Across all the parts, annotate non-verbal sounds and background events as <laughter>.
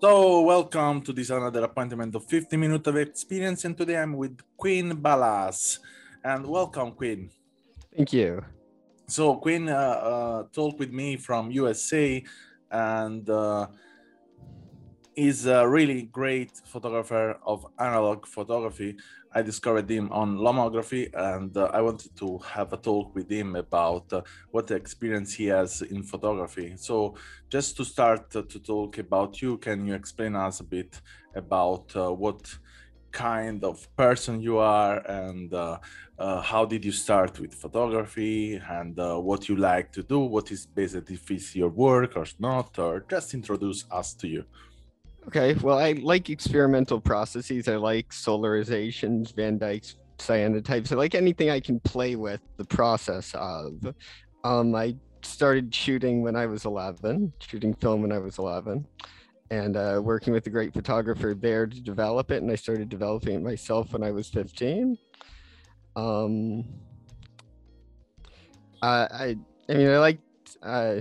So welcome to this another appointment of 50 minutes of experience and today I'm with Queen Balas. And welcome Queen. Thank you. So Queen uh, uh, talked with me from USA and uh, is a really great photographer of analog photography. I discovered him on lomography and uh, I wanted to have a talk with him about uh, what experience he has in photography. So just to start uh, to talk about you, can you explain us a bit about uh, what kind of person you are and uh, how did you start with photography and what you like to do, what is basically fits your work or not, or just introduce us to you. Okay, well, I like experimental processes. I like solarizations, Van Dyke's cyanotypes. I like anything I can play with the process of. Um, I started shooting when I was 11, shooting film when I was 11, and uh, working with a great photographer there to develop it. And I started developing it myself when I was 15. Um, I, I, mean, I like. Uh,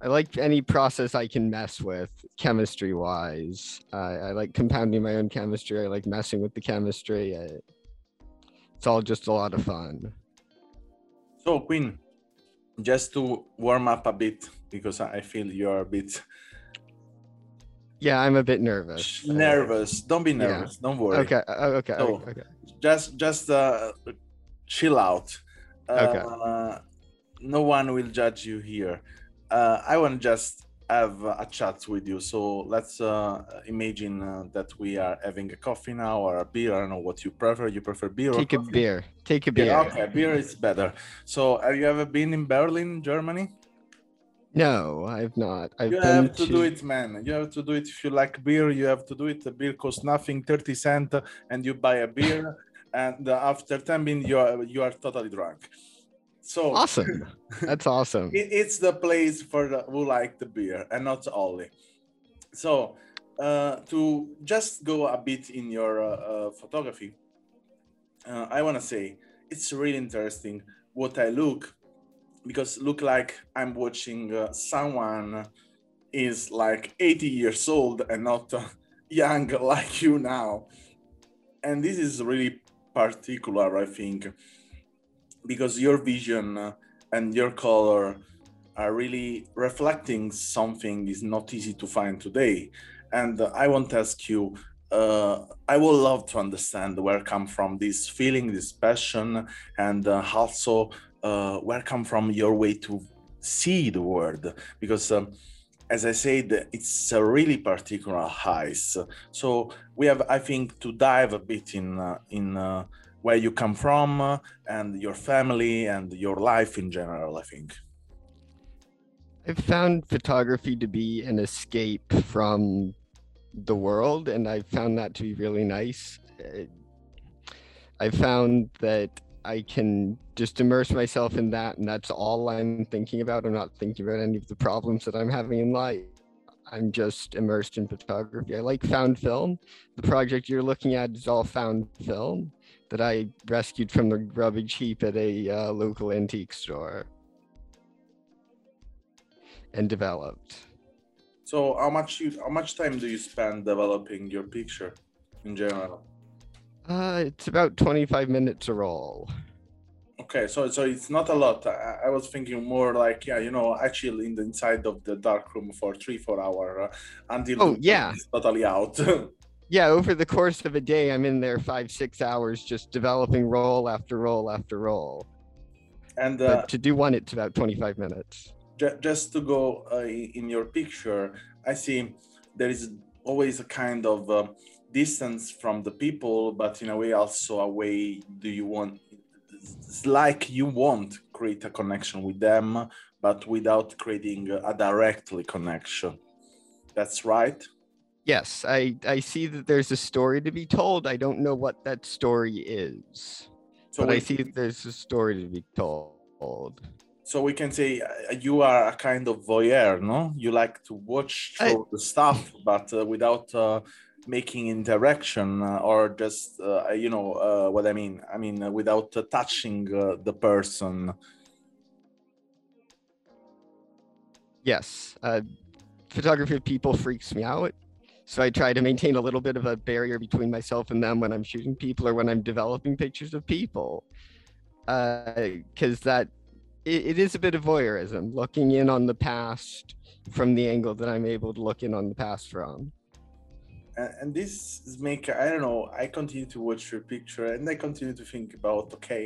I like any process I can mess with chemistry wise. I like compounding my own chemistry. I like messing with the chemistry. I, it's all just a lot of fun. So, Queen, just to warm up a bit, because I feel you're a bit. Yeah, I'm a bit nervous. Nervous. Don't be nervous. Yeah. Don't worry. Okay. Uh, okay. So, okay. Just, just uh, chill out. Uh, okay. No one will judge you here uh, I want to just have a chat with you. So let's uh, imagine uh, that we are having a coffee now or a beer. I don't know what you prefer. You prefer beer? Take a beer. Take a beer. Okay, beer is better. So have you ever been in Berlin, Germany? No, I've not. I've you have to, to, do it, man. You have to do it. If you like beer, you have to do it. The beer costs nothing, 30 cents, and you buy a beer. <laughs> and after 10 minutes, you are, you are totally drunk. So awesome. <laughs> That's awesome. it, it's the place for the, who like the beer and not only. So uh, to just go a bit in your uh, uh, photography, uh, I want to say it's really interesting what I look because look like I'm watching uh, someone is like 80 years old and not uh, <laughs> young <laughs> like you now. And this is really particular, I think because your vision uh, and your color are really reflecting something is not easy to find today. And uh, i want to ask you uh, i would love to understand where come from this feeling this passion and uh, also uh, where come from your way to see the world. Because um, as i said it's a really particular height so we have i think to dive a bit in uh, in where you come from uh, and your family and your life in general, I think. I've found photography to be an escape from the world, and I found that to be really nice. I found that I can just immerse myself in that, and that's all I'm thinking about. I'm not thinking about any of the problems that I'm having in life. I'm just immersed in photography. I like found film. The project you're looking at is all found film that I rescued from the rubbish heap at a uh, local antique store and developed. So how much you how much time do you spend developing your picture in general? Uh, it's about 25 minutes a roll. Okay, so so it's not a lot. I, I was thinking more like yeah, you know, actually in the inside of the dark room for three four hour uh, until oh yeah, totally out. <laughs> yeah, over the course of a day, I'm in there five, six hours just developing roll after roll after roll. And uh, to do one, it's about 25 minutes. Just to go uh, in your picture, I see there is always a kind of uh, distance from the people, but in a way also a way do you want, it's like you want create a connection with them, but without creating a directly connection. That's right Yes, I I see that there's a story to be told. I don't know what that story is, So but I see that there's a story to be told. so we can say uh, you are a kind of voyeur, no? You like to watch I- the stuff, but uh, without uh, making interaction uh, or just uh, you know uh, what I mean. I mean uh, without uh, touching uh, the person. Yes, uh, photography of people freaks me out. So I try to maintain a little bit of a barrier between myself and them when I'm shooting people or when I'm developing pictures of people. Because that it, it is a bit of voyeurism, looking in on the past from the angle that I'm able to look in on the past from. and, this is make i don't know i continue to watch your picture and i continue to think about okay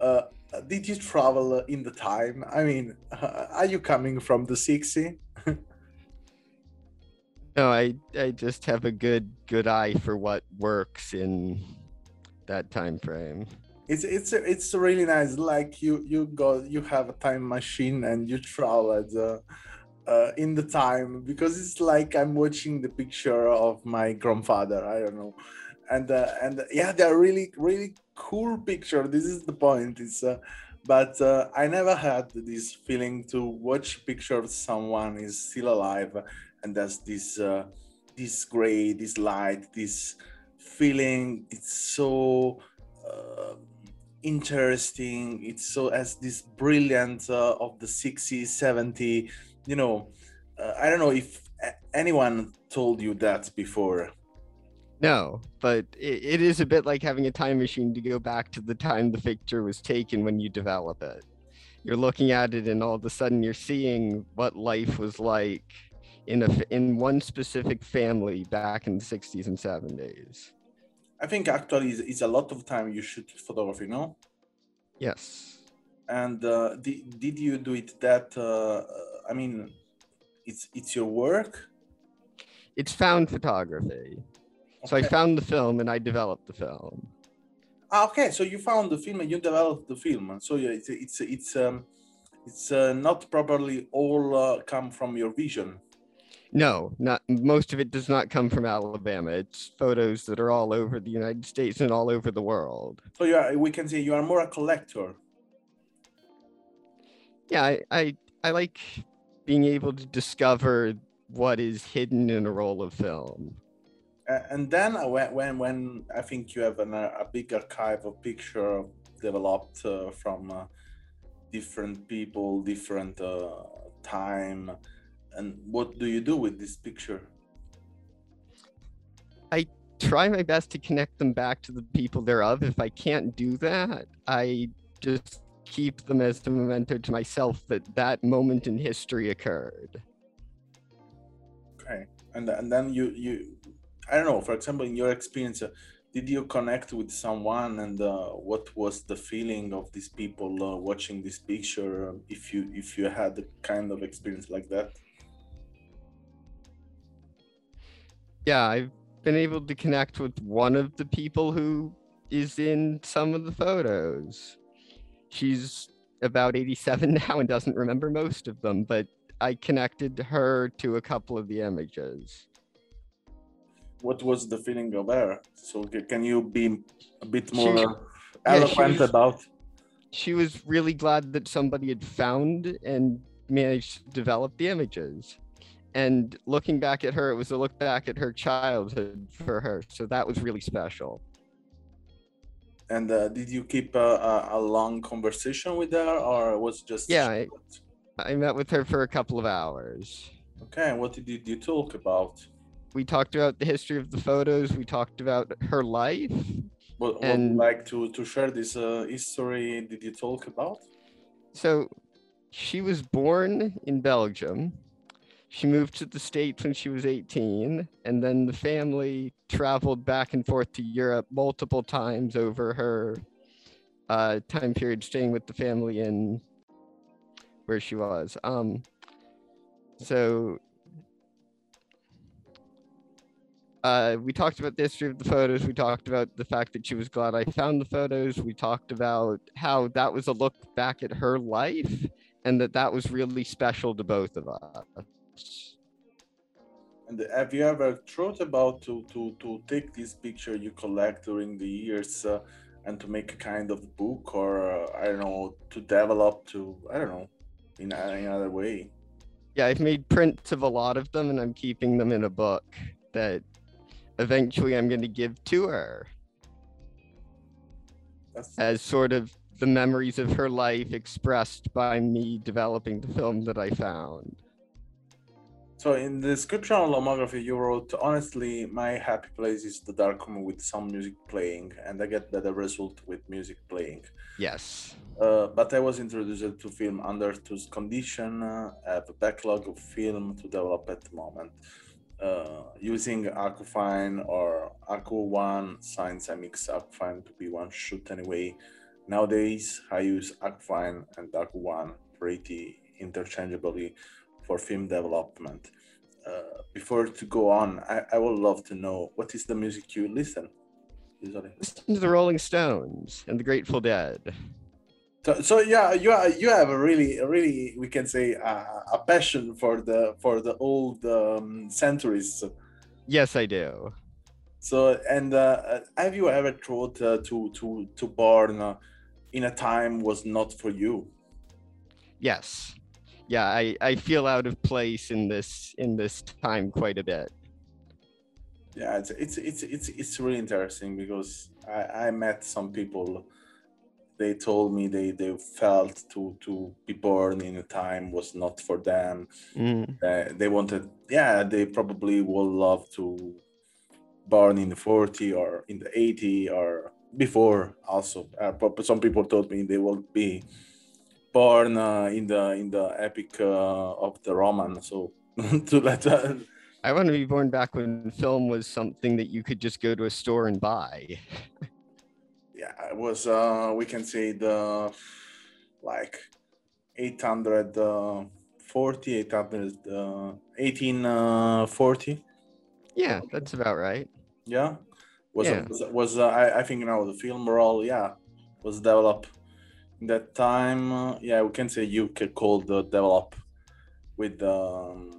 uh, did you travel uh, in the time i mean uh, <laughs> are you coming from the 60 No, I I just have a good good eye for what works in that time frame. it's it's it's really nice. Like you you go you have a time machine and you traveled uh, uh, in the time because it's like i'm watching the picture of my grandfather i don't know. And uh, and yeah they're really really cool picture this is the point it's uh, but uh, i never had this feeling to watch picture of someone is still alive and there's this uh, this gray this light this feeling. It's so uh, interesting. It's so as this brilliant uh, of the 60s 70 you know uh, i don't know if anyone told you that before. No, but it, it is a bit like having a time machine to go back to the time the picture was taken when you develop it. You're looking at it and all of a sudden you're seeing what life was like in a in one specific family back in the 60s and 70s. i think actually it's, it's a lot of time you shoot photography no Yes. and uh, did, did you do it that uh, i mean it's it's your work It's found photography. So I found the film and I developed the film. Ah, okay, so you found the film and you developed the film. So yeah, it's it's it's um, it's uh, not properly all uh, come from your vision. No, not most of it does not come from Alabama. It's photos that are all over the United States and all over the world. So you are, we can say you are more a collector. yeah I, I i like being able to discover what is hidden in a roll of film Uh, and then uh, when, when when I think you have an, a big archive of picture developed uh, from uh, different people, different uh, time, and what do you do with this picture? I try my best to connect them back to the people thereof if i can't do that i just keep them as a memento to myself that that moment in history occurred Okay, and and then you you I don't know. For example, in your experience, uh, did you connect with someone, and uh, what was the feeling of these people uh, watching this picture? um, If you if you had a kind of experience like that, yeah i've been able to connect with one of the people who is in some of the photos she's about 87 <laughs> now and doesn't remember most of them but i connected her to a couple of the images what was the feeling of her? So can you be a bit more she eloquent was- about? she was really glad that somebody had found and managed to develop the images. And looking back at her, it was a look back at her childhood for her. So that was really special. And uh, did you keep a, a, long conversation with her, or was just Yeah, I- I met with her for a couple of hours. Okay, what did you talk about? We talked about the history of the photos. We talked about her life. What would you And- like to to share this uh, history? Did you talk about? So she was born in Belgium. She moved to the States when she was 18, and then the family traveled back and forth to Europe multiple times over her uh, time period staying with the family in where she was. Um, so uh, we talked about the history of the photos. We talked about the fact that she was glad I found the photos. We talked about how that was a look back at her life and that that was really special to both of us. And have you ever thought about to to to take this picture you collect during the years uh, and to make a kind of book or uh, I don't know to develop to I don't know in any other way? Yeah, I've made prints of a lot of them and I'm keeping them in a book that eventually I'm going to give to her That's as sort of the memories of her life expressed by me developing the film that I found. So in the description of Lomography, you wrote, honestly, my happy place is the dark room with some music playing, and I get better result with music playing. Yes. Uh, but I was introduced to film under those condition, uh, have a backlog of film to develop at the moment. Uh, using Aquafine or Aqua One, since I mix Aquafine to be one shoot anyway. Nowadays, I use Aquafine and Aqua One pretty interchangeably for film development. Uh, before to go on, I, I would love to know what is the music you listen usually. Listen to the Rolling Stones and the Grateful Dead. So, so yeah, you are, you have a really, a really, we can say, uh, a passion for the for the old um, centuries. Yes, I do. So, and uh, have you ever thought uh, to to to born uh, in a time was not for you? Yes. Yeah, I, I feel out of place in this in this time quite a bit. Yeah, it's it's it's it's, it's really interesting because I, I met some people. They told me they, they felt to to be born in a time was not for them. Mm. Uh, they wanted, yeah, they probably would love to born in the 40 or in the 80 or before also. Uh, some people told me they will be born uh, in the in the epic uh, of the Roman. So <laughs> to let uh, I want to be born back when film was something that you could just go to a store and buy. yeah, it was uh we can say the like 840 800 uh, 1840 Yeah, that's about right. yeah was Yeah. was, was uh, I, I think now the film role yeah was developed that time uh, yeah we can say you could call the develop with um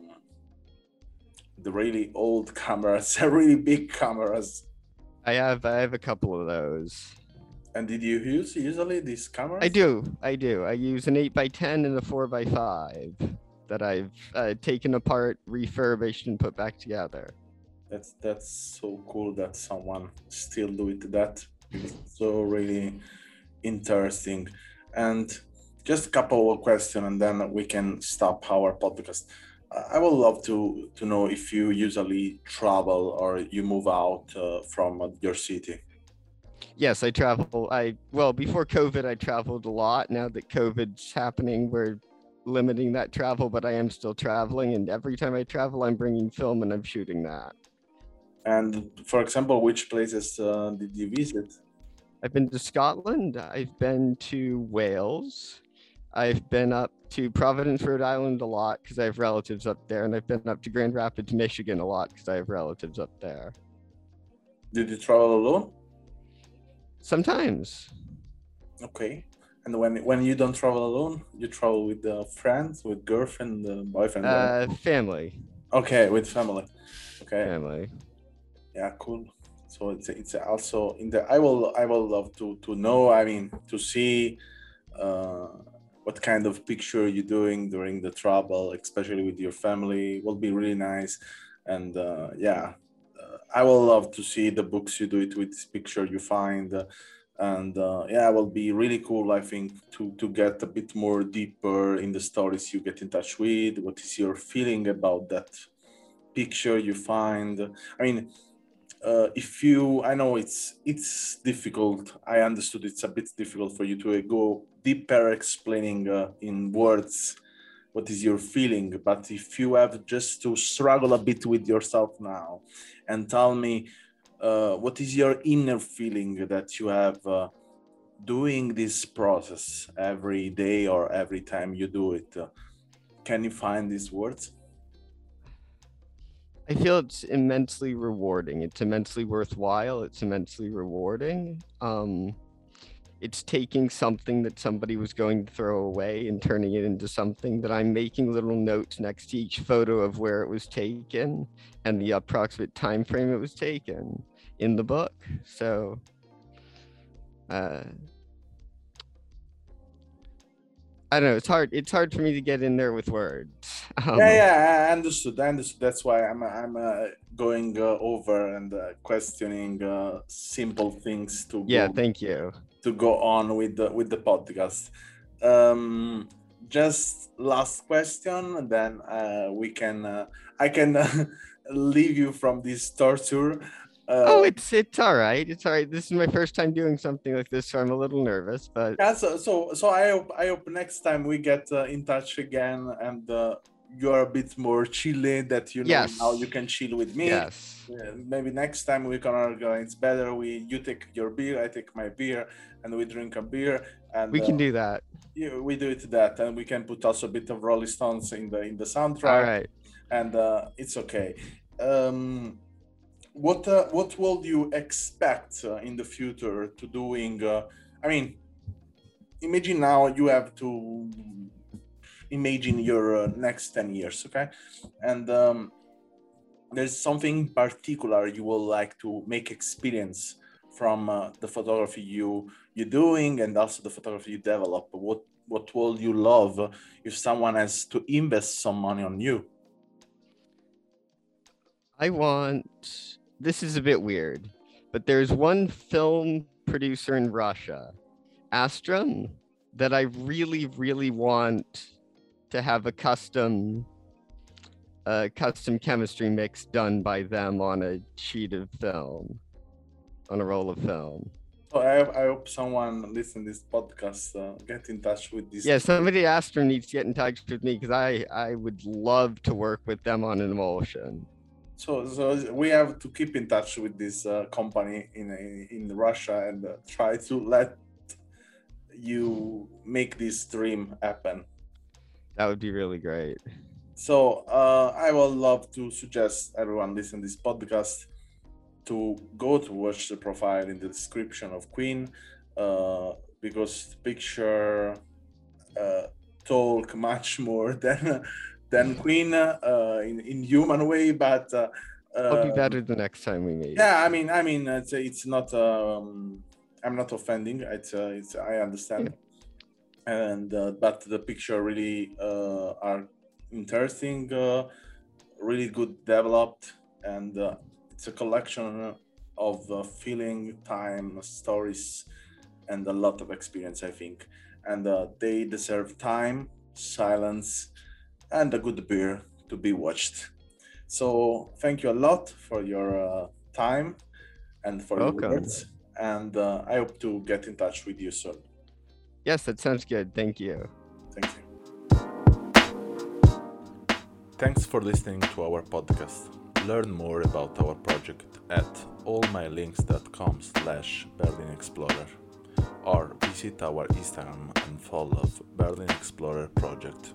the really old <laughs> cameras <laughs> really big cameras I have I have a couple of those. and did you use usually these cameras I do, I do. I use an eight by ten and a four by five that I've uh, taken apart, refurbished, and put back together. That's that's so cool that someone still do it. That so really interesting. And just a couple of questions, and then we can stop our podcast. I would love to to know if you usually travel or you move out uh, from your city. Yes, I travel. I well before COVID, I traveled a lot. Now that COVID's happening, we're limiting that travel, but I am still traveling. And every time I travel, I'm bringing film and I'm shooting that. And for example, which places uh, did you visit? I've been to Scotland. I've been to Wales. I've been up to Providence, Rhode Island a lot because I have relatives up there, and I've been up to Grand Rapids, Michigan a lot because I have relatives up there. Did you travel alone? Sometimes, Okay. And when when you don't travel alone, you travel with uh, friends, with girlfriend, uh, boyfriend. uh, uh, family, Okay, with family. Okay, family. yeah, cool. So it's it's also in the. I will I will love to to know. I mean to see, uh, what kind of picture you're doing during the travel, especially with your family. Will be really nice, and uh, yeah, uh, I will love to see the books you do it with picture you find. And uh, yeah, it will be really cool. I think to to get a bit more deeper in the stories you get in touch with. What is your feeling about that picture you find? I mean, uh, if you, I know it's it's difficult. I understood it's a bit difficult for you to go deeper explaining uh, in words what is your feeling. But if you have just to struggle a bit with yourself now, and tell me uh, what is your inner feeling that you have uh, doing this process every day or every time you do it uh, can you find these words I feel it's immensely rewarding. It's immensely worthwhile. It's immensely rewarding. Um, it's taking something that somebody was going to throw away and turning it into something that I'm making little notes next to each photo of where it was taken and the approximate time frame it was taken in the book. So uh I don't know. It's hard. It's hard for me to get in there with words. <laughs> Um, yeah, yeah, I understood. I understood. That's why I'm I'm uh, going uh, over and uh, questioning uh, simple things to Yeah. go, Thank you. to go on with the with the podcast. Um, just last question, then uh, we can uh, I can uh, <laughs> leave you from this torture. Uh, oh, it's it's all right. It's all right. This is my first time doing something like this, so I'm a little nervous. But yeah, so, so so I hope I hope next time we get uh, in touch again and uh, you're a bit more chilly that you know Yes. how you can chill with me. yes, Uh, maybe next time we can argue. It's better. We you take your beer, I take my beer, and we drink a beer. And we can uh, do that. yeah, we do it that, and we can put also a bit of Rolling Stones in the in the soundtrack, All right. and uh, it's okay. Um, what uh, what will you expect uh, in the future to doing? Uh, I mean, imagine now you have to imagine your uh, next 10 years okay and um, there's something particular you will like to make experience from uh, the photography you you're doing and also the photography you develop what what will you love if someone has to invest some money on you I want. This is a bit weird, but there's one film producer in Russia, Astrum, that I really, really want to have a custom, uh, custom chemistry mix done by them on a sheet of film, on a roll of film. so i, I hope someone listen this podcast uh, get in touch with this Yeah, somebody Astrum needs to get in touch with me because I I would love to work with them on an emulsion. So, so we have to keep in touch with this uh, company in in Russia and uh, try to let you make this dream happen. That would be really great. So, uh, I would love to suggest everyone listen this podcast to go to watch the profile in the description of Queen uh, because the picture uh, talk <laughs> much more than than Queen uh, in in human way, but. Uh, I'll be uh, better the next time we meet. yeah i mean i mean it's it's not um i'm not offending it's uh, it's i understand and uh, but the picture really uh, are interesting uh, really good developed and uh, it's a collection of uh, feeling time stories and a lot of experience i think and uh, they deserve time silence and a good beer to be watched so thank you a lot for your uh, time and for Welcome. your words. And uh, I hope to get in touch with you soon. Yes, that sounds good. Thank you. Thank you. Thanks for listening to our podcast. Learn more about our project at allmylinks.com slash Berlin Explorer or visit our Instagram and follow Berlin Explorer project.